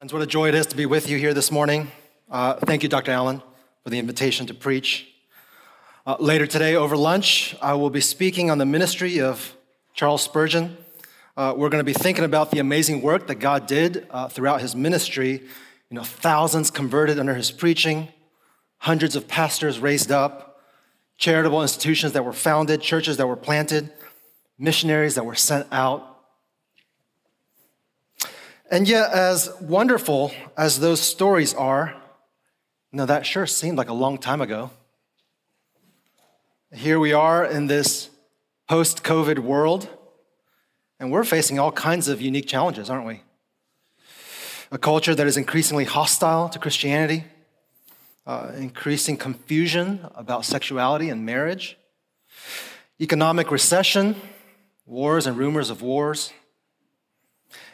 And what a joy it is to be with you here this morning. Uh, thank you, Dr. Allen, for the invitation to preach. Uh, later today, over lunch, I will be speaking on the ministry of Charles Spurgeon. Uh, we're going to be thinking about the amazing work that God did uh, throughout his ministry. You know, thousands converted under his preaching, hundreds of pastors raised up, charitable institutions that were founded, churches that were planted, missionaries that were sent out. And yet, as wonderful as those stories are, you know, that sure seemed like a long time ago. Here we are in this post COVID world, and we're facing all kinds of unique challenges, aren't we? A culture that is increasingly hostile to Christianity, uh, increasing confusion about sexuality and marriage, economic recession, wars and rumors of wars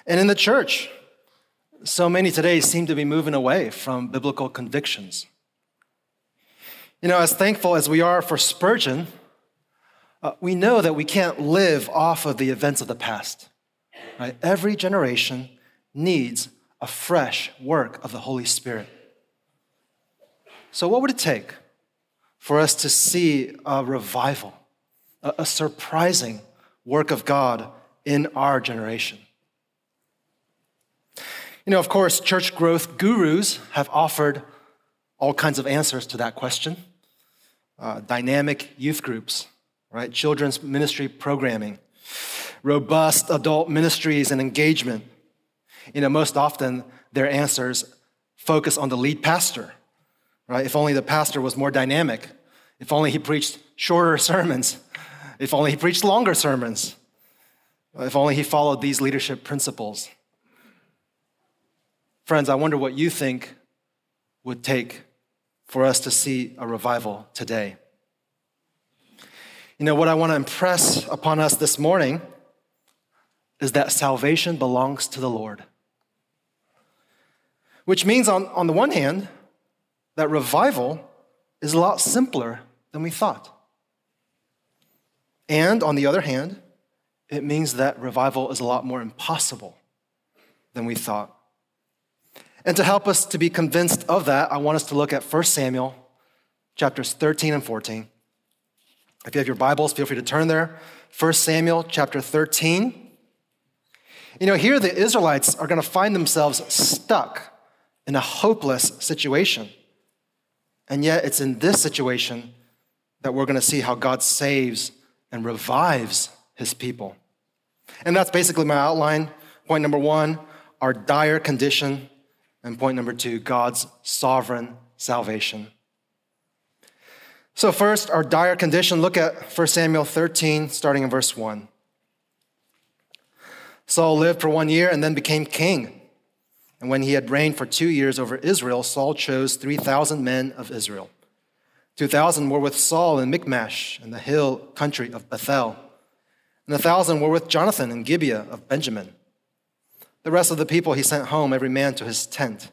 and in the church, so many today seem to be moving away from biblical convictions. You know, as thankful as we are for Spurgeon, uh, we know that we can't live off of the events of the past. Right? Every generation needs a fresh work of the Holy Spirit. So, what would it take for us to see a revival, a, a surprising work of God in our generation? You know, of course, church growth gurus have offered all kinds of answers to that question. Uh, dynamic youth groups, right? Children's ministry programming, robust adult ministries and engagement. You know, most often their answers focus on the lead pastor, right? If only the pastor was more dynamic, if only he preached shorter sermons, if only he preached longer sermons, if only he followed these leadership principles. Friends, I wonder what you think would take for us to see a revival today. You know, what I want to impress upon us this morning is that salvation belongs to the Lord. Which means, on, on the one hand, that revival is a lot simpler than we thought. And on the other hand, it means that revival is a lot more impossible than we thought. And to help us to be convinced of that, I want us to look at 1 Samuel chapters 13 and 14. If you have your Bibles, feel free to turn there. 1 Samuel chapter 13. You know, here the Israelites are going to find themselves stuck in a hopeless situation. And yet, it's in this situation that we're going to see how God saves and revives his people. And that's basically my outline. Point number one our dire condition and point number two, God's sovereign salvation. So, first, our dire condition. Look at 1 Samuel 13, starting in verse 1. Saul lived for one year and then became king. And when he had reigned for two years over Israel, Saul chose 3,000 men of Israel. 2,000 were with Saul in Michmash in the hill country of Bethel, and 1,000 were with Jonathan in Gibeah of Benjamin. The rest of the people he sent home, every man to his tent.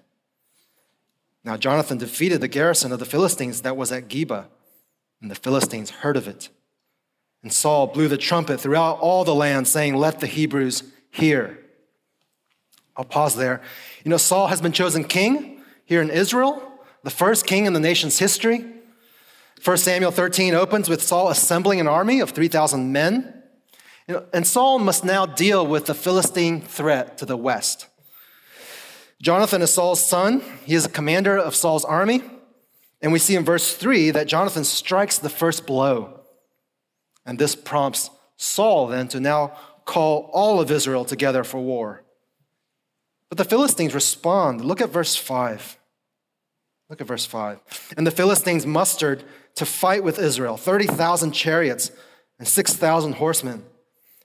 Now Jonathan defeated the garrison of the Philistines that was at Geba, and the Philistines heard of it. And Saul blew the trumpet throughout all the land, saying, Let the Hebrews hear. I'll pause there. You know, Saul has been chosen king here in Israel, the first king in the nation's history. 1 Samuel 13 opens with Saul assembling an army of 3,000 men. You know, and Saul must now deal with the Philistine threat to the west. Jonathan is Saul's son. He is a commander of Saul's army. And we see in verse 3 that Jonathan strikes the first blow. And this prompts Saul then to now call all of Israel together for war. But the Philistines respond. Look at verse 5. Look at verse 5. And the Philistines mustered to fight with Israel 30,000 chariots and 6,000 horsemen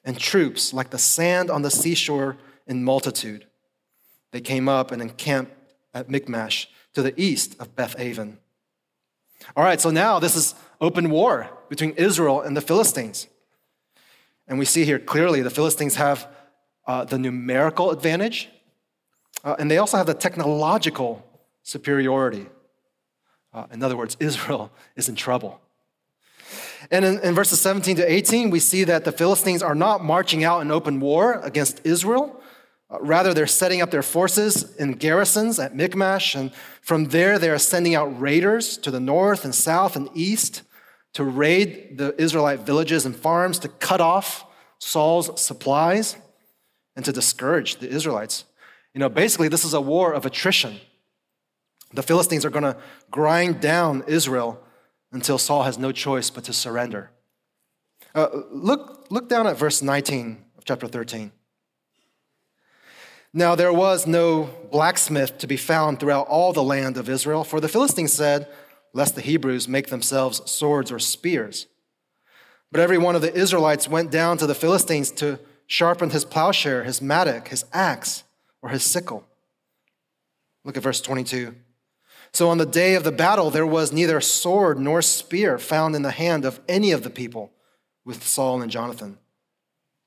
and troops like the sand on the seashore in multitude. They came up and encamped at Michmash to the east of Beth Aven. All right, so now this is open war between Israel and the Philistines. And we see here clearly the Philistines have uh, the numerical advantage, uh, and they also have the technological superiority. Uh, in other words, Israel is in trouble. And in, in, verses 17 to 18, we see that the Philistines are not marching out in open war against Israel, Uh, rather, they're setting up their forces in garrisons at Michmash, and from there, they are sending out raiders to the north and south and east to raid the Israelite villages and farms to cut off Saul's supplies and to discourage the Israelites. You know, basically, this is a war of attrition. The Philistines are going to grind down Israel until Saul has no choice but to surrender. Uh, look, look down at verse 19 of chapter 13. Now there was no blacksmith to be found throughout all the land of Israel, for the Philistines said, Lest the Hebrews make themselves swords or spears. But every one of the Israelites went down to the Philistines to sharpen his plowshare, his mattock, his axe, or his sickle. Look at verse 22. So on the day of the battle, there was neither sword nor spear found in the hand of any of the people with Saul and Jonathan.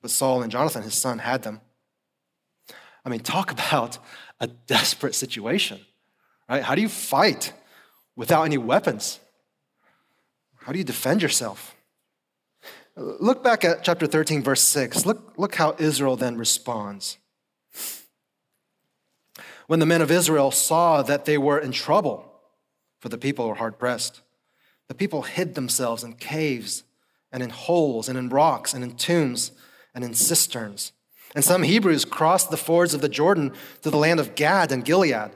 But Saul and Jonathan, his son, had them. I mean, talk about a desperate situation, right? How do you fight without any weapons? How do you defend yourself? Look back at chapter 13, verse 6. Look, look how Israel then responds. When the men of Israel saw that they were in trouble, for the people were hard pressed, the people hid themselves in caves and in holes and in rocks and in tombs and in cisterns. And some Hebrews crossed the fords of the Jordan to the land of Gad and Gilead.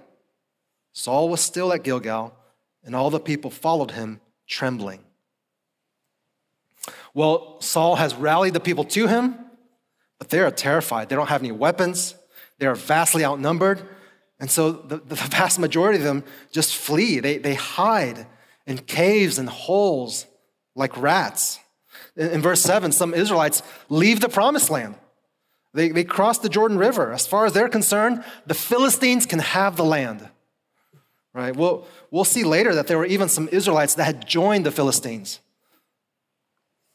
Saul was still at Gilgal, and all the people followed him, trembling. Well, Saul has rallied the people to him, but they are terrified. They don't have any weapons, they are vastly outnumbered. And so the, the vast majority of them just flee. They, they hide in caves and holes like rats. In, in verse 7, some Israelites leave the promised land. They, they cross the Jordan River. As far as they're concerned, the Philistines can have the land. Right? We'll, we'll see later that there were even some Israelites that had joined the Philistines.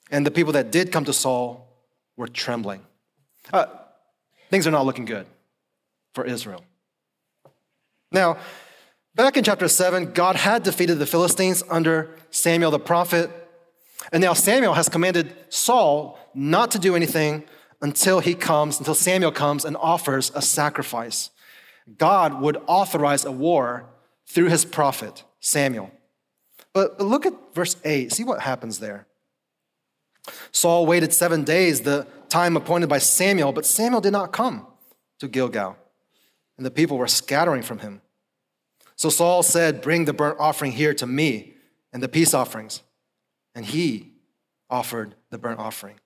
And the people that did come to Saul were trembling. Uh, things are not looking good for Israel. Now, back in chapter 7, God had defeated the Philistines under Samuel the prophet. And now Samuel has commanded Saul not to do anything until he comes, until Samuel comes and offers a sacrifice. God would authorize a war through his prophet, Samuel. But look at verse 8. See what happens there. Saul waited seven days, the time appointed by Samuel, but Samuel did not come to Gilgal, and the people were scattering from him. So Saul said, Bring the burnt offering here to me and the peace offerings. And he offered the burnt offering.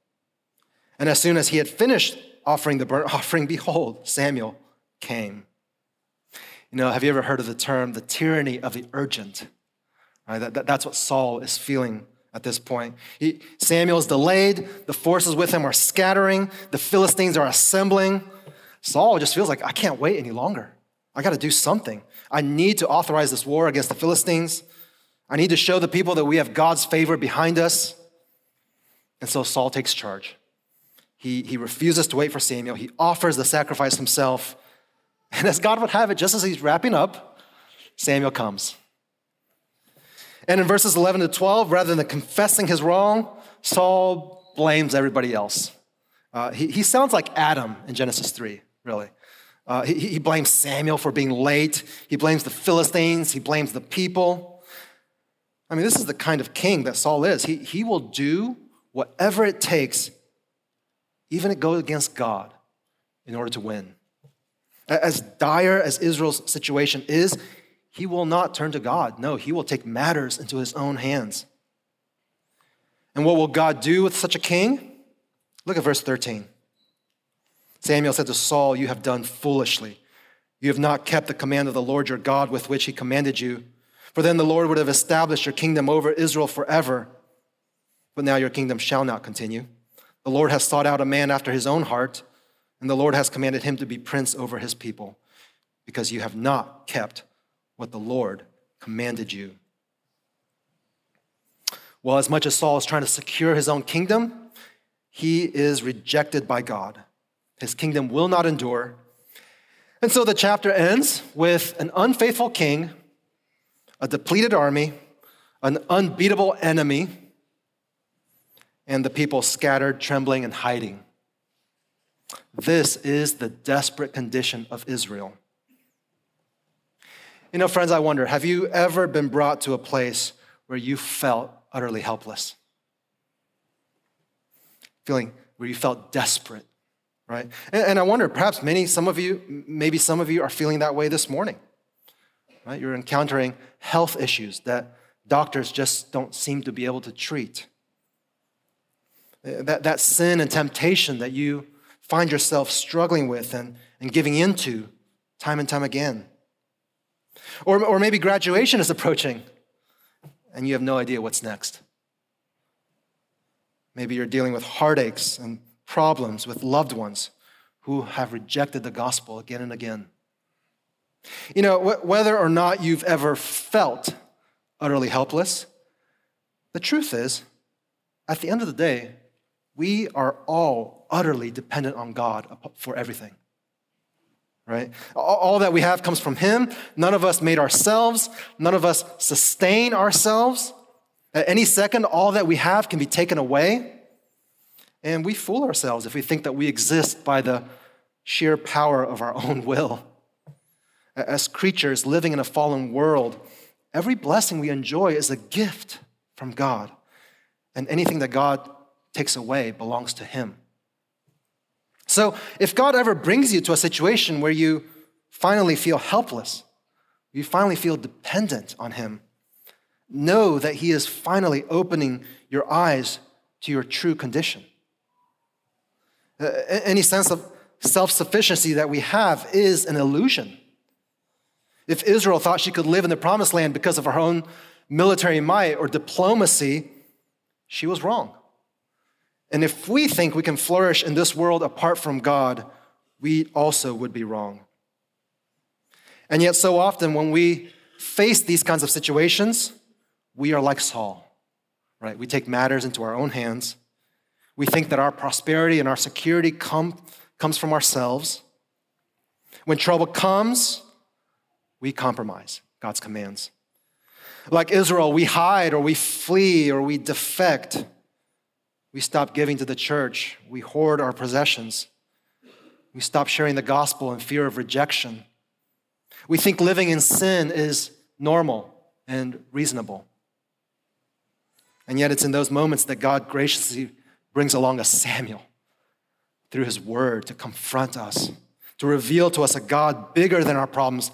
And as soon as he had finished offering the burnt offering, behold, Samuel came. You know, have you ever heard of the term the tyranny of the urgent? Right, that, that, that's what Saul is feeling at this point. He, Samuel is delayed, the forces with him are scattering, the Philistines are assembling. Saul just feels like, I can't wait any longer. I got to do something. I need to authorize this war against the Philistines. I need to show the people that we have God's favor behind us. And so Saul takes charge. He, he refuses to wait for Samuel. He offers the sacrifice himself. And as God would have it, just as he's wrapping up, Samuel comes. And in verses 11 to 12, rather than confessing his wrong, Saul blames everybody else. Uh, he, he sounds like Adam in Genesis 3, really. Uh, he, he blames Samuel for being late. He blames the Philistines. He blames the people. I mean, this is the kind of king that Saul is. He, he will do whatever it takes, even it goes against God, in order to win. As dire as Israel's situation is, he will not turn to God. No, he will take matters into his own hands. And what will God do with such a king? Look at verse 13. Samuel said to Saul, You have done foolishly. You have not kept the command of the Lord your God with which he commanded you. For then the Lord would have established your kingdom over Israel forever. But now your kingdom shall not continue. The Lord has sought out a man after his own heart, and the Lord has commanded him to be prince over his people, because you have not kept what the Lord commanded you. Well, as much as Saul is trying to secure his own kingdom, he is rejected by God. His kingdom will not endure. And so the chapter ends with an unfaithful king, a depleted army, an unbeatable enemy, and the people scattered, trembling, and hiding. This is the desperate condition of Israel. You know, friends, I wonder have you ever been brought to a place where you felt utterly helpless? Feeling where you felt desperate, right? And, and, I wonder, perhaps many, some of you, maybe some of you are feeling that way this morning, right? You're encountering health issues that doctors just don't seem to be able to treat. Uh, that, that sin and temptation that you find yourself struggling with and, and giving into time and time again. Or, or maybe graduation is approaching and you have no idea what's next. Maybe you're dealing with heartaches and problems with loved ones who have rejected the gospel again and again. You know, wh- whether or not you've ever felt utterly helpless, the truth is, at the end of the day, we are all utterly dependent on God for everything right? All that we have comes from Him. None of us made ourselves, none of us sustain ourselves. At any second, all that we have can be taken away. And we fool ourselves if we think that we exist by the sheer power of our own will. As creatures living in a fallen world, every blessing we enjoy is a gift from God. And anything that God takes away belongs to Him. So, if God ever brings you to a situation where you finally feel helpless, you finally feel dependent on Him, know that He is finally opening your eyes to your true condition. Uh, any sense of self sufficiency that we have is an illusion. If Israel thought she could live in the promised land because of her own military might or diplomacy, she was wrong. And if we think we can flourish in this world apart from God, we also would be wrong. And yet, so often when we face these kinds of situations, we are like Saul, right? We take matters into our own hands. We think that our prosperity and our security come, comes from ourselves. When trouble comes, we compromise God's commands. Like Israel, we hide or we flee or we defect. We stop giving to the church. We hoard our possessions. We stop sharing the gospel in fear of rejection. We think living in sin is normal and reasonable. And yet, it's in those moments that God graciously brings along a Samuel through his word to confront us, to reveal to us a God bigger than our problems,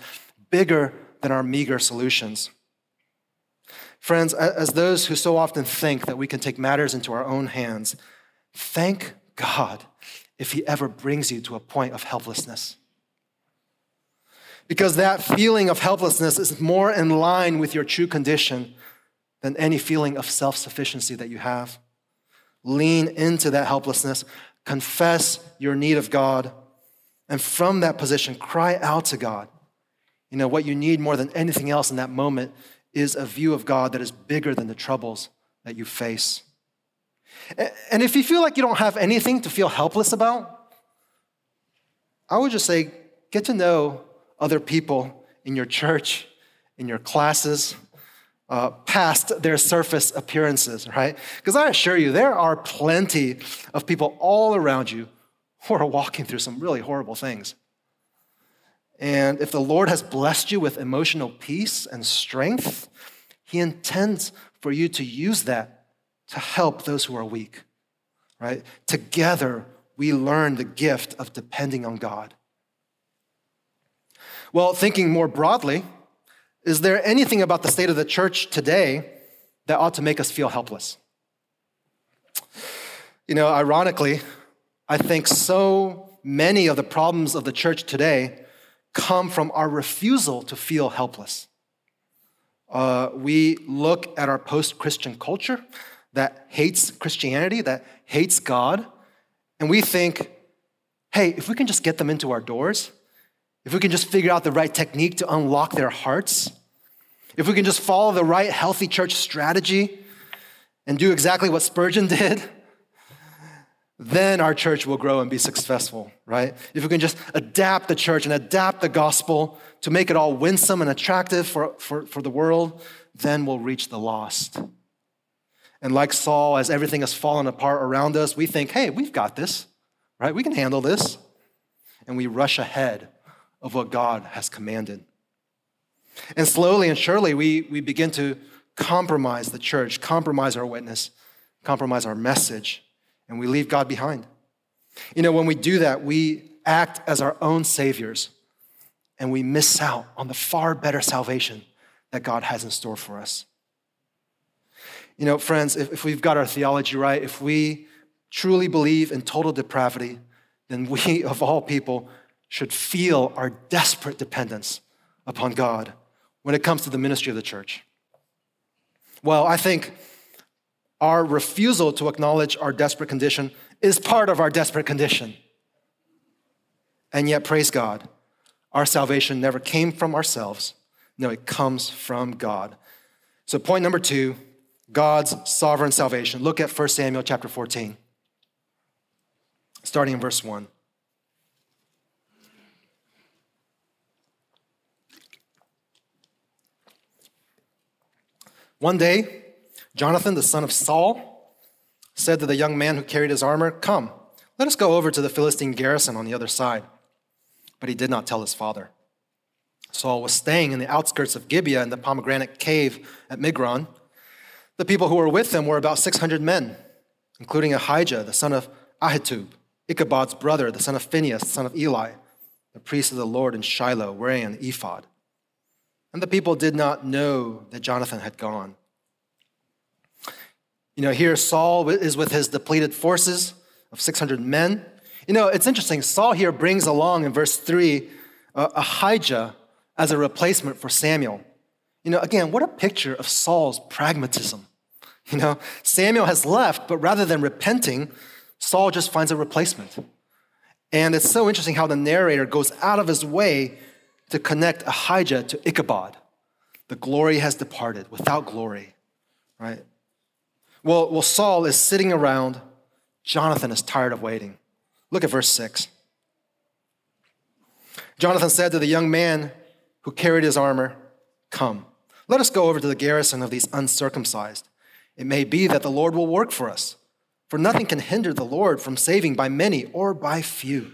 bigger than our meager solutions. Friends, as those who so often think that we can take matters into our own hands, thank God if He ever brings you to a point of helplessness. Because that feeling of helplessness is more in line with your true condition than any feeling of self sufficiency that you have. Lean into that helplessness, confess your need of God, and from that position, cry out to God. You know, what you need more than anything else in that moment is a view of God that is bigger than the troubles that you face. And if you feel like you don't have anything to feel helpless about, I would just say get to know other people in your church, in your classes, uh, past their surface appearances, right? Because I assure you, there are plenty of people all around you who are walking through some really horrible things. And if the Lord has blessed you with emotional peace and strength, He intends for you to use that to help those who are weak, right? Together, we learn the gift of depending on God. Well, thinking more broadly, is there anything about the state of the church today that ought to make us feel helpless? You know, ironically, I think so many of the problems of the church today come from our refusal to feel helpless. Uh, we look at our post Christian culture that hates Christianity, that hates God, and we think, hey, if we can just get them into our doors, if we can just figure out the right technique to unlock their hearts, if we can just follow the right healthy church strategy and do exactly what Spurgeon did, then our church will grow and be successful, right? If we can just adapt the church and adapt the gospel to make it all winsome and attractive for, for, for the world, then we'll reach the lost. And like Saul, as everything has fallen apart around us, we think, hey, we've got this, right? We can handle this. and we rush ahead of what God has commanded. And slowly and surely, we, we begin to compromise the church, compromise our witness, compromise our message, and we leave God behind. You know, when we do that, we act as our own saviors and we miss out on the far better salvation that God has in store for us. You know, friends, if, if we've got our theology right, if we truly believe in total depravity, then we, of all people, should feel our desperate dependence upon God when it comes to the ministry of the church. Well, I think our refusal to acknowledge our desperate condition is part of our desperate condition. And yet, praise God, our salvation never came from ourselves. No, it comes from God. So, point number two God's sovereign salvation. Look at 1 Samuel chapter 14, starting in verse 1. One day, Jonathan, the son of Saul, said to the young man who carried his armor, Come, let us go over to the Philistine garrison on the other side. But he did not tell his father. Saul was staying in the outskirts of Gibeah in the pomegranate cave at Migron. The people who were with him were about 600 men, including Ahijah, the son of Ahitub, Ichabod's brother, the son of Phinehas, son of Eli, the priest of the Lord in Shiloh, wearing an ephod. And the people did not know that Jonathan had gone. You know, here Saul is with his depleted forces of 600 men. You know, it's interesting. Saul here brings along in verse 3 uh, Ahijah as a replacement for Samuel. You know, again, what a picture of Saul's pragmatism. You know, Samuel has left, but rather than repenting, Saul just finds a replacement. And it's so interesting how the narrator goes out of his way to connect Ahijah to Ichabod. The glory has departed without glory, right? Well, well, Saul is sitting around. Jonathan is tired of waiting. Look at verse 6. Jonathan said to the young man who carried his armor, Come, let us go over to the garrison of these uncircumcised. It may be that the Lord will work for us, for nothing can hinder the Lord from saving by many or by few.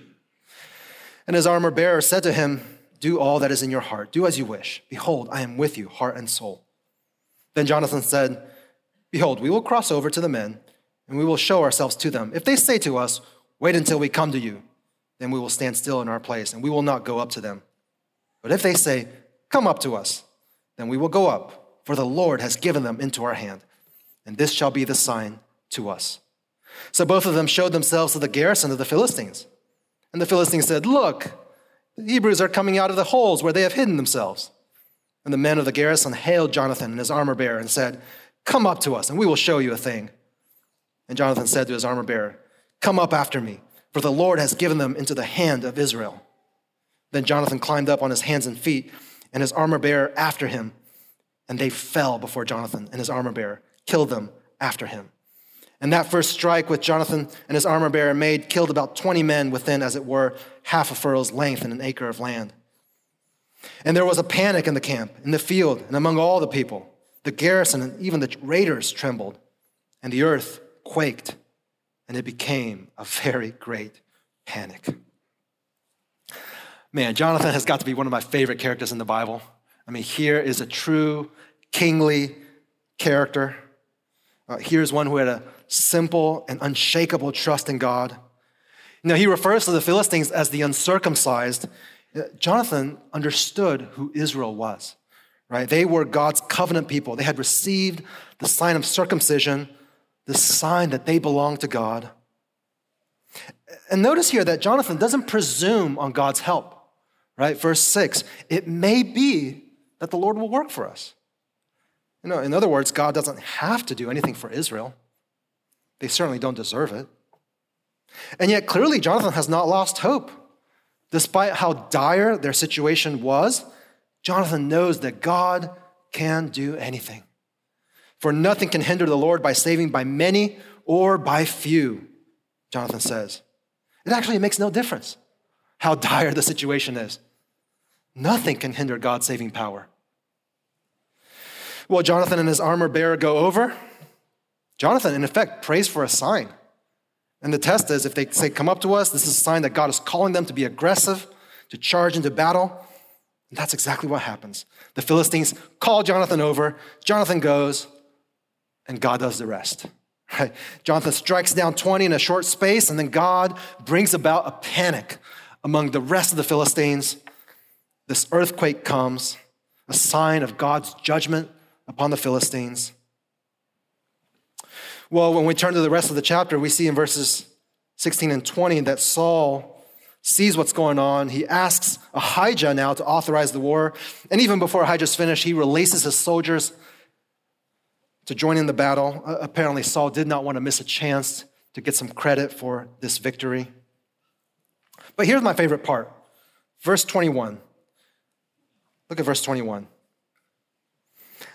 And his armor bearer said to him, do all that is in your heart. Do as you wish. Behold, I am with you, heart and soul. Then Jonathan said, Behold, we will cross over to the men, and we will show ourselves to them. If they say to us, Wait until we come to you, then we will stand still in our place, and we will not go up to them. But if they say, Come up to us, then we will go up, for the Lord has given them into our hand, and this shall be the sign to us. So both of them showed themselves to the garrison of the Philistines. And the Philistines said, Look, the Hebrews are coming out of the holes where they have hidden themselves. And the men of the garrison hailed Jonathan and his armor bearer and said, Come up to us, and we will show you a thing. And Jonathan said to his armor bearer, Come up after me, for the Lord has given them into the hand of Israel. Then Jonathan climbed up on his hands and feet, and his armor bearer after him. And they fell before Jonathan and his armor bearer, killed them after him. And that first strike with Jonathan and his armor bearer made killed about 20 men within, as it were, half a furrow's length in an acre of land. And there was a panic in the camp, in the field, and among all the people. The garrison and even the raiders trembled, and the earth quaked, and it became a very great panic. Man, Jonathan has got to be one of my favorite characters in the Bible. I mean, here is a true kingly character. Uh, here's one who had a simple and unshakable trust in God. Now, he refers to the Philistines as the uncircumcised. Jonathan understood who Israel was, right? They were God's covenant people. They had received the sign of circumcision, the sign that they belonged to God. And notice here that Jonathan doesn't presume on God's help, right? Verse 6 it may be that the Lord will work for us. You know, in other words, God doesn't have to do anything for Israel. They certainly don't deserve it. And yet, clearly, Jonathan has not lost hope. Despite how dire their situation was, Jonathan knows that God can do anything. For nothing can hinder the Lord by saving by many or by few, Jonathan says. It actually makes no difference how dire the situation is. Nothing can hinder God's saving power. Well, Jonathan and his armor bearer go over. Jonathan, in effect, prays for a sign. And the test is if they say, Come up to us, this is a sign that God is calling them to be aggressive, to charge into battle. And that's exactly what happens. The Philistines call Jonathan over, Jonathan goes, and God does the rest. Right? Jonathan strikes down 20 in a short space, and then God brings about a panic among the rest of the Philistines. This earthquake comes, a sign of God's judgment upon the Philistines. Well, when we turn to the rest of the chapter, we see in verses 16 and 20 that Saul sees what's going on. He asks Ahijah now to authorize the war. And even before Ahijah's finished, he releases his soldiers to join in the battle. Apparently, Saul did not want to miss a chance to get some credit for this victory. But here's my favorite part verse 21. Look at verse 21.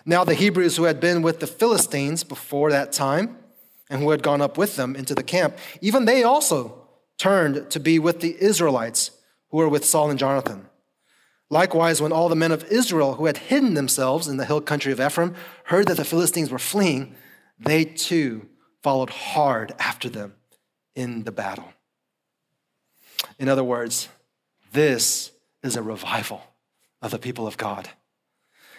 Now, the Hebrews who had been with the Philistines before that time and who had gone up with them into the camp, even they also turned to be with the Israelites who were with Saul and Jonathan. Likewise, when all the men of Israel who had hidden themselves in the hill country of Ephraim heard that the Philistines were fleeing, they too followed hard after them in the battle. In other words, this is a revival of the people of God.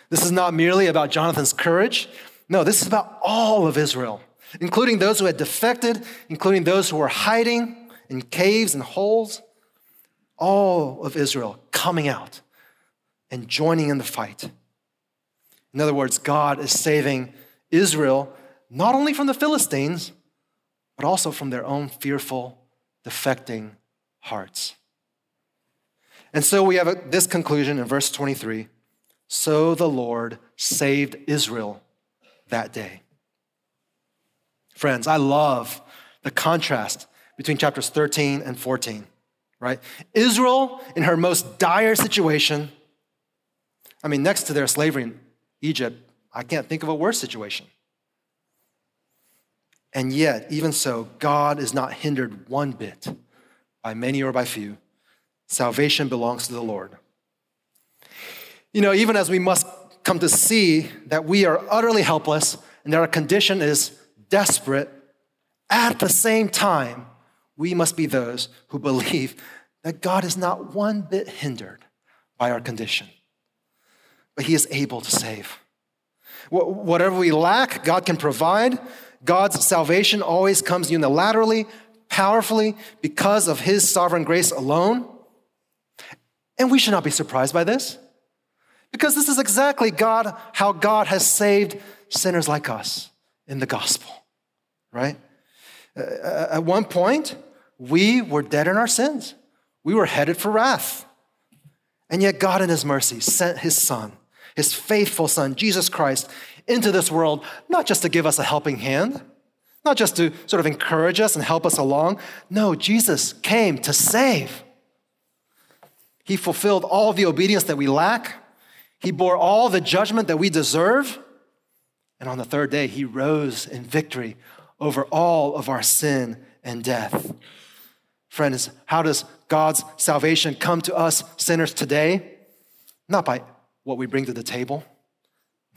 This is not merely about Jonathan's courage. No, this is about all of Israel, including those who had defected, including those who were hiding in caves and holes. All of Israel coming out and joining in the fight. In other words, God is saving Israel not only from the Philistines, but also from their own fearful, defecting hearts. And so we have this conclusion in verse 23 So the Lord saved Israel that day. Friends, I love the contrast between chapters 13 and 14, right? Israel, in her most dire situation, I mean, next to their slavery in Egypt, I can't think of a worse situation. And yet, even so, God is not hindered one bit by many or by few. Salvation belongs to the Lord. You know, even as we must come to see that we are utterly helpless and that our condition is desperate, at the same time, we must be those who believe that God is not one bit hindered by our condition, but He is able to save. Whatever we lack, God can provide. God's salvation always comes unilaterally powerfully because of his sovereign grace alone. And we should not be surprised by this because this is exactly God how God has saved sinners like us in the gospel, right? Uh, at one point, we were dead in our sins. We were headed for wrath. And yet God in his mercy sent his son, his faithful son, Jesus Christ, into this world, not just to give us a helping hand, not just to sort of encourage us and help us along. No, Jesus came to save. He fulfilled all the obedience that we lack. He bore all the judgment that we deserve. And on the third day, he rose in victory over all of our sin and death. Friends, how does God's salvation come to us sinners today? Not by what we bring to the table.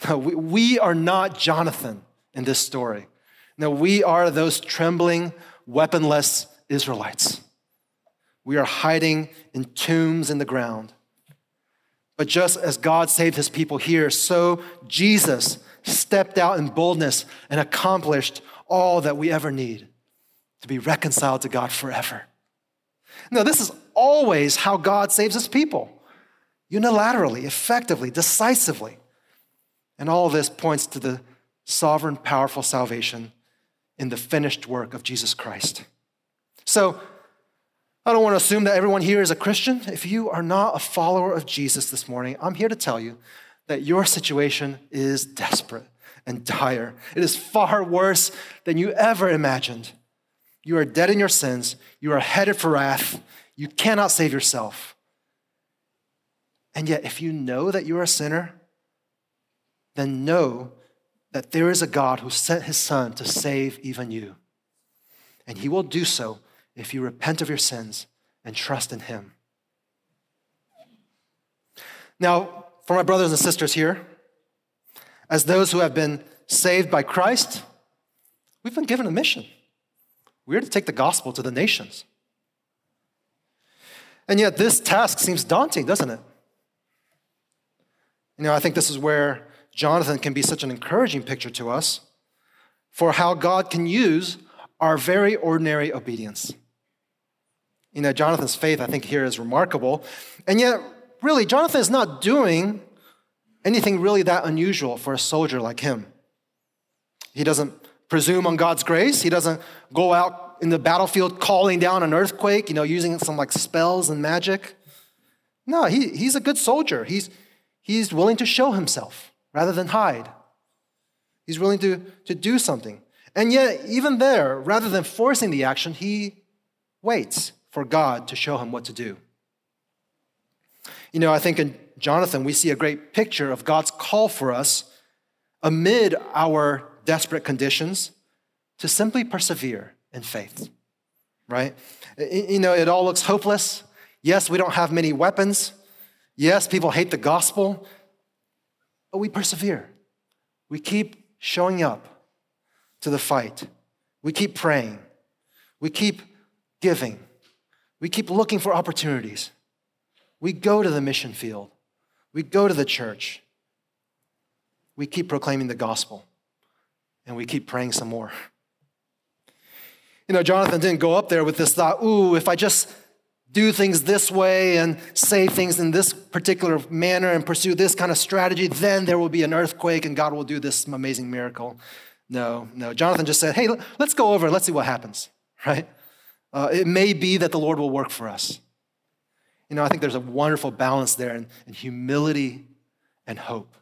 No, we, we are not Jonathan in this story. No, we are those trembling, weaponless Israelites. We are hiding in tombs in the ground. But just as God saved his people here, so Jesus stepped out in boldness and accomplished all that we ever need to be reconciled to God forever. Now, this is always how God saves his people unilaterally, effectively, decisively. And all this points to the sovereign, powerful salvation in the finished work of Jesus Christ. So, I don't want to assume that everyone here is a Christian. If you are not a follower of Jesus this morning, I'm here to tell you that your situation is desperate and dire. It is far worse than you ever imagined. You are dead in your sins, you are headed for wrath, you cannot save yourself. And yet, if you know that you are a sinner, then know that there is a God who sent his son to save even you. And he will do so if you repent of your sins and trust in him. Now, for my brothers and sisters here, as those who have been saved by Christ, we've been given a mission. We're to take the gospel to the nations. And yet, this task seems daunting, doesn't it? You know, I think this is where Jonathan can be such an encouraging picture to us for how God can use our very ordinary obedience. You know, Jonathan's faith, I think, here is remarkable. And yet, really, Jonathan is not doing anything really that unusual for a soldier like him. He doesn't presume on God's grace, he doesn't go out in the battlefield calling down an earthquake, you know, using some like spells and magic. No, he, he's a good soldier. He's, he's willing to show himself rather than hide. He's willing to, to do something. And yet, even there, rather than forcing the action, he waits for God to show him what to do. You know, I think in Jonathan, we see a great picture of God's call for us amid our desperate conditions to simply persevere in faith, right? You know, it all looks hopeless. Yes, we don't have many weapons. Yes, people hate the gospel, but we persevere. We keep showing up to the fight. We keep praying. We keep giving. We keep looking for opportunities. We go to the mission field. We go to the church. We keep proclaiming the gospel. And we keep praying some more. You know, Jonathan didn't go up there with this thought, ooh, if I just do things this way and say things in this particular manner and pursue this kind of strategy, then there will be an earthquake and God will do this amazing miracle. No, no. Jonathan just said, hey, let's go over and let's see what happens, right? Uh, it may be that the Lord will work for us. You know, I think there's a wonderful balance there in, in humility and hope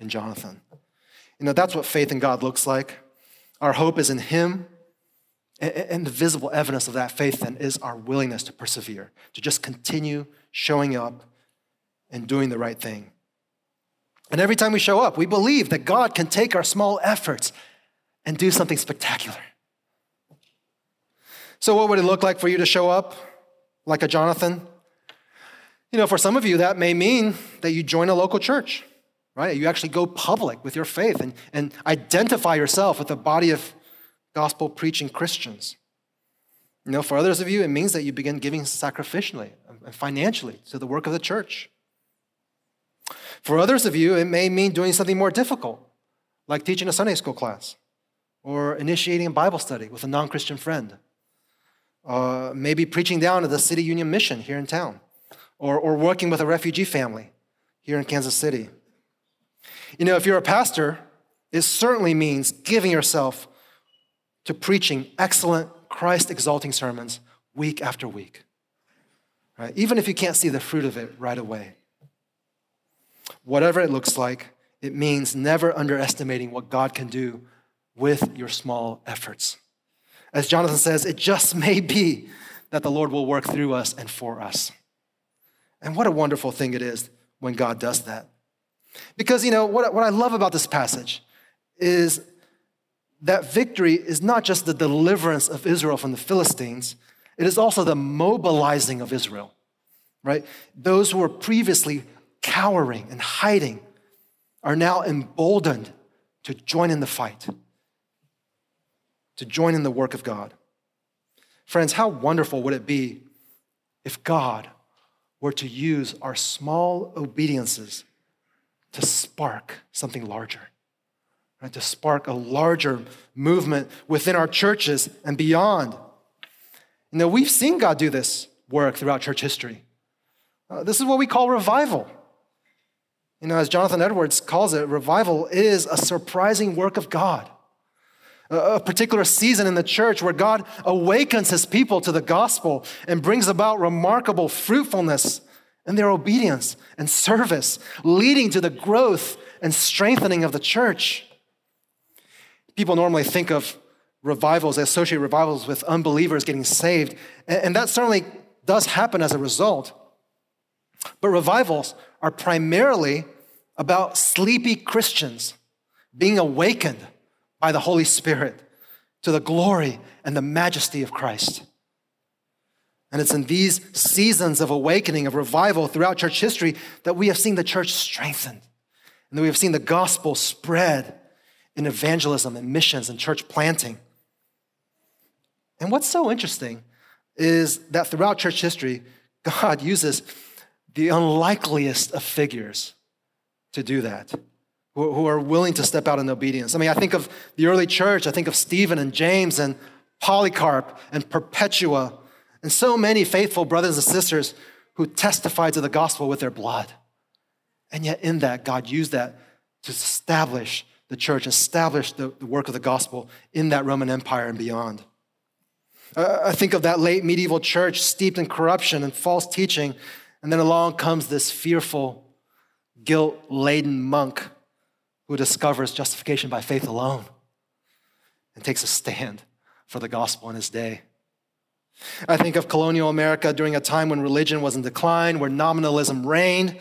in Jonathan. You know, that's what faith in God looks like. Our hope is in Him and the visible evidence of that faith then is our willingness to persevere, to just continue showing up and doing the right thing. And every time we show up, we believe that God can take our small efforts and do something spectacular. So, what would it look like for you to show up like a Jonathan? You know, for some of you, that may mean that you join a local church, right? You actually go public with your faith and, and identify yourself with a body of gospel preaching Christians. You know, for others of you, it means that you begin giving sacrificially and financially to the work of the church. For others of you, it may mean doing something more difficult, like teaching a Sunday school class or initiating a Bible study with a non Christian friend, uh, maybe preaching down at the City Union Mission here in town, or, or working with a refugee family here in Kansas City. You know, if you're a pastor, it certainly means giving yourself to preaching excellent, Christ exalting sermons week after week. Right? Even if you can't see the fruit of it right away. Whatever it looks like, it means never underestimating what God can do with your small efforts. As Jonathan says, it just may be that the Lord will work through us and for us. And what a wonderful thing it is when God does that. Because, you know, what, what I love about this passage is that victory is not just the deliverance of Israel from the Philistines, it is also the mobilizing of Israel, right? Those who were previously cowering and hiding are now emboldened to join in the fight, to join in the work of God. Friends, how wonderful would it be if God were to use our small obediences to spark something larger? right, to spark a larger movement within our churches and beyond. You know, we've seen God do this work throughout church history. Uh, this is what we call revival. You know, as Jonathan Edwards calls it, revival is a surprising work of God. A, particular season in the church where God awakens his people to the gospel and brings about remarkable fruitfulness in their obedience and service, leading to the growth and strengthening of the church people normally think of revivals, they associate revivals with unbelievers getting saved, and that certainly does happen as a result. But revivals are primarily about sleepy Christians being awakened by the Holy Spirit to the glory and the majesty of Christ. And it's in these seasons of awakening, of revival throughout church history, that we have seen the church strengthened and that we have seen the gospel spread in evangelism and missions and church planting. And what's so interesting is that throughout church history, God uses the unlikeliest of figures to do that, who are willing to step out in obedience. I mean, I think of the early church, I think of Stephen and James and Polycarp and Perpetua, and so many faithful brothers and sisters who testified to the gospel with their blood. And yet, in that, God used that to establish the church, establish the, the work of the gospel in that Roman Empire and beyond. Uh, I think of that late medieval church steeped in corruption and false teaching, and then along comes this fearful, guilt laden monk who discovers justification by faith alone and takes a stand for the gospel in his day. I think of colonial America during a time when religion was in decline, where nominalism reigned.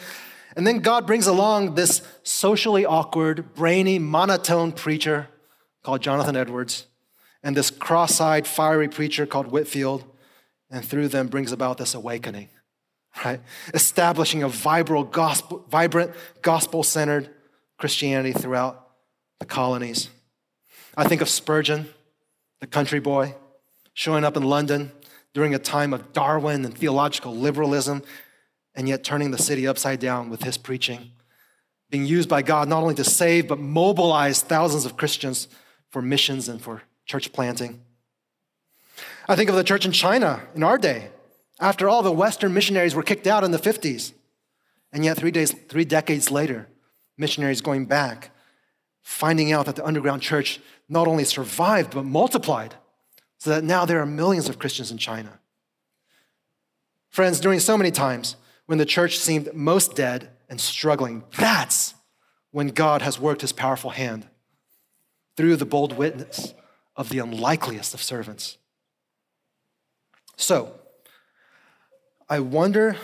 And then God brings along this socially awkward, brainy, monotone preacher called Jonathan Edwards and this cross eyed, fiery preacher called Whitefield, and through them brings about this awakening, right? Establishing a vibrant gospel centered Christianity throughout the colonies. I think of Spurgeon, the country boy, showing up in London during a time of Darwin and theological liberalism, and yet turning the city upside down with his preaching, being used by God not only to save, but mobilize thousands of Christians for missions and for church planting. I think of the church in China in our day, after all the Western missionaries were kicked out in the 50s. And yet, three, days, three decades later, missionaries going back, finding out that the underground church not only survived, but multiplied, so that now there are millions of Christians in China. Friends, during so many times when the church seemed most dead and struggling, that's when God has worked his powerful hand through the bold witness of the unlikeliest of servants. So, I wonder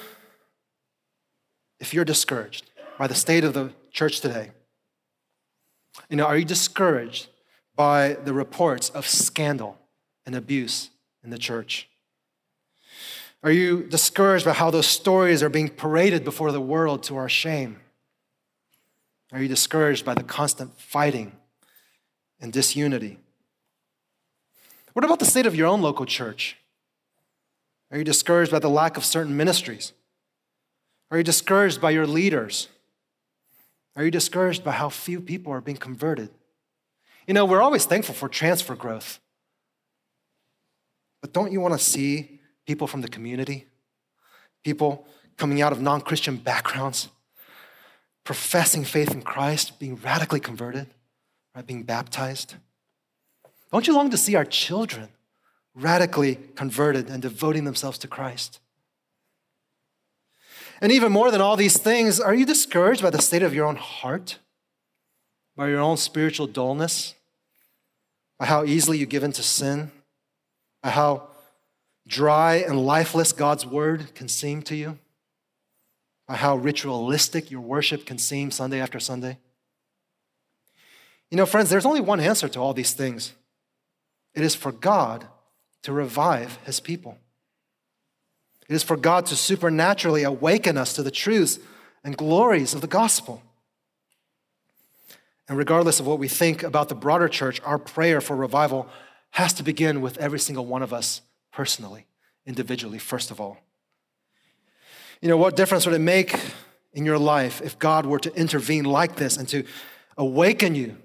if you're discouraged by the state of the church today. You know, are you discouraged by the reports of scandal and abuse in the church? Are you discouraged by how those stories are being paraded before the world to our shame? Are you discouraged by the constant fighting and disunity? What about the state of your own local church? Are you discouraged by the lack of certain ministries? Are you discouraged by your leaders? Are you discouraged by how few people are being converted? You know, we're always thankful for transfer growth. But don't you want to see people from the community, people coming out of non Christian backgrounds, professing faith in Christ, being radically converted, right, being baptized? Don't you long to see our children radically converted and devoting themselves to Christ? And even more than all these things, are you discouraged by the state of your own heart? By your own spiritual dullness? By how easily you give in to sin? By how dry and lifeless God's word can seem to you? By how ritualistic your worship can seem Sunday after Sunday? You know, friends, there's only one answer to all these things. It is for God to revive his people. It is for God to supernaturally awaken us to the truths and glories of the gospel. And regardless of what we think about the broader church, our prayer for revival has to begin with every single one of us personally, individually, first of all. You know, what difference would it make in your life if God were to intervene like this and to awaken you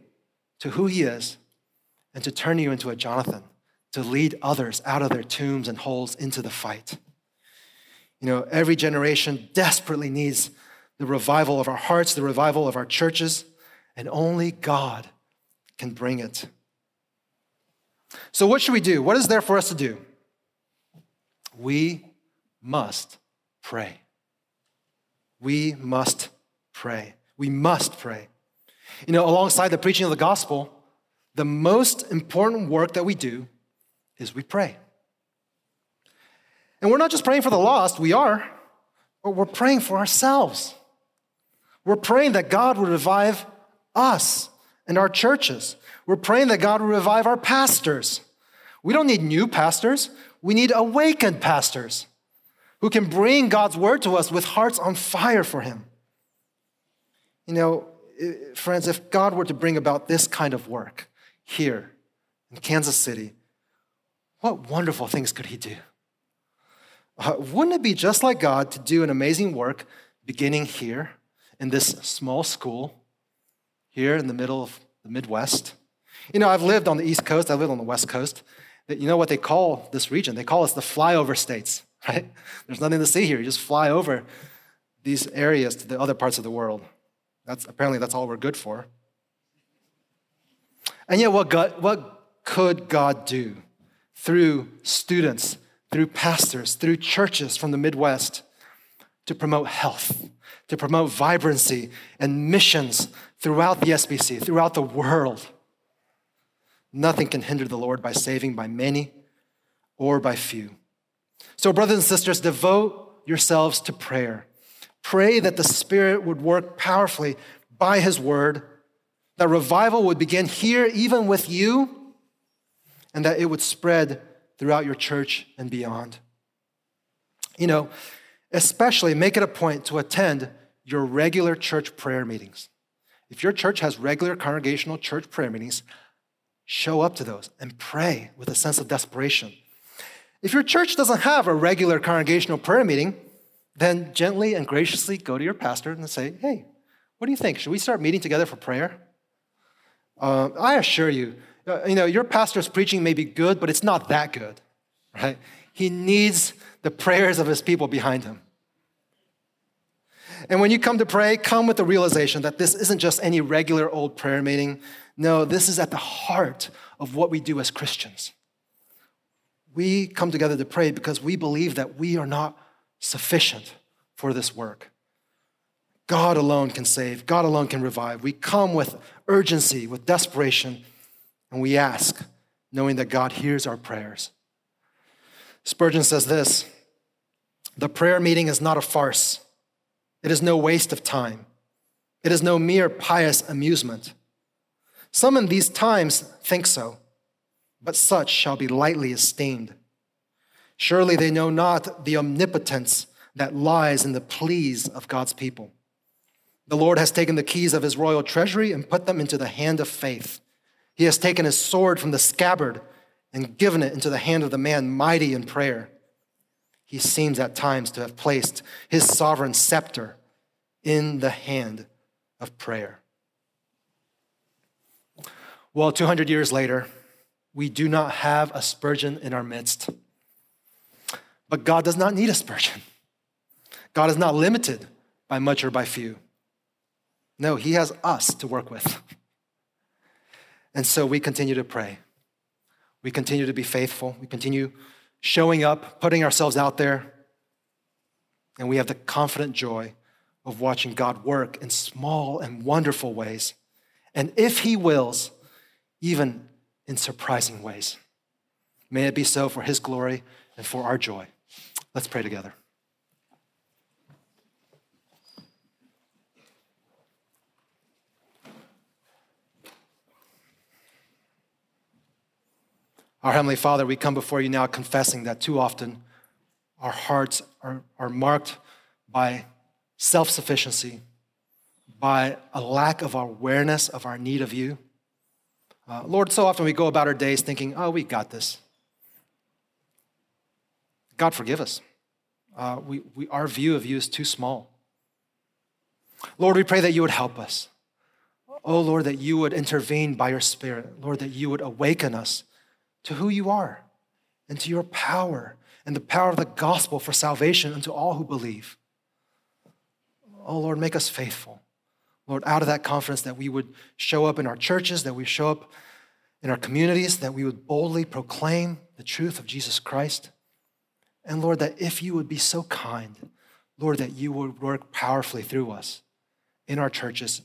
to who He is and to turn you into a Jonathan, to lead others out of their tombs and holes into the fight. You know, every generation desperately needs the revival of our hearts, the revival of our churches, and only God can bring it. So, what should we do? What is there for us to do? We must pray. We must pray. We must pray. You know, alongside the preaching of the gospel, the most important work that we do is we pray. And we're not just praying for the lost, we are, but we're praying for ourselves. We're praying that God would revive us and our churches. We're praying that God would revive our pastors. We don't need new pastors, we need awakened pastors who can bring God's word to us with hearts on fire for Him. You know, friends, if God were to bring about this kind of work, here in Kansas City, what wonderful things could he do? Wouldn't it be just like God to do an amazing work beginning here in this small school, here in the middle of the Midwest? You know, I've lived on the East Coast, I lived on the West Coast. You know what they call this region? They call us the flyover states, right? There's nothing to see here. You just fly over these areas to the other parts of the world. That's apparently that's all we're good for. And yet, what, God, what could God do through students, through pastors, through churches from the Midwest to promote health, to promote vibrancy and missions throughout the SBC, throughout the world? Nothing can hinder the Lord by saving by many or by few. So, brothers and sisters, devote yourselves to prayer. Pray that the Spirit would work powerfully by His word, that revival would begin here, even with you, and that it would spread throughout your church and beyond. You know, especially make it a point to attend your regular church prayer meetings. If your church has regular congregational church prayer meetings, show up to those and pray with a sense of desperation. If your church doesn't have a regular congregational prayer meeting, then gently and graciously go to your pastor and say, hey, what do you think? Should we start meeting together for prayer? Uh, I assure you, Uh, you know, your pastor's preaching may be good, but it's not that good, right? He needs the prayers of his people behind him. And when you come to pray, come with the realization that this isn't just any regular old prayer meeting. No, this is at the heart of what we do as Christians. We come together to pray because we believe that we are not sufficient for this work. God alone can save, God alone can revive. We come with urgency, with desperation, and we ask, knowing that God hears our prayers. Spurgeon says this The prayer meeting is not a farce, it is no waste of time, it is no mere pious amusement. Some in these times think so, but such shall be lightly esteemed. Surely they know not the omnipotence that lies in the pleas of God's people. The Lord has taken the keys of his royal treasury and put them into the hand of faith. He has taken his sword from the scabbard and given it into the hand of the man mighty in prayer. He seems at times to have placed his sovereign scepter in the hand of prayer. Well, 200 years later, we do not have a Spurgeon in our midst. But God does not need a Spurgeon. God is not limited by much or by few. No, He has us to work with. And so we continue to pray. We continue to be faithful. We continue showing up, putting ourselves out there. And we have the confident joy of watching God work in small and wonderful ways. And if He wills, even in surprising ways. May it be so for His glory and for our joy. Let's pray together. Our Heavenly Father, we come before you now confessing that too often our hearts are, are marked by self sufficiency, by a lack of awareness of our need of you. Uh, Lord, so often we go about our days thinking, oh, we got this. God, forgive us. Uh, we, we, our view of you is too small. Lord, we pray that you would help us. Oh, Lord, that you would intervene by your Spirit. Lord, that you would awaken us to who you are and to your power and the power of the gospel for salvation unto all who believe. Oh, Lord, make us faithful. Lord, out of that confidence that we would show up in our churches, that we show up in our communities, that we would boldly proclaim the truth of Jesus Christ. And Lord, that if you would be so kind, Lord, that you would work powerfully through us in our churches,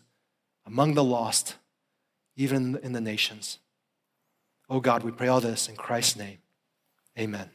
among the lost, even in the nations. Oh God, we pray all this in Christ's name. Amen.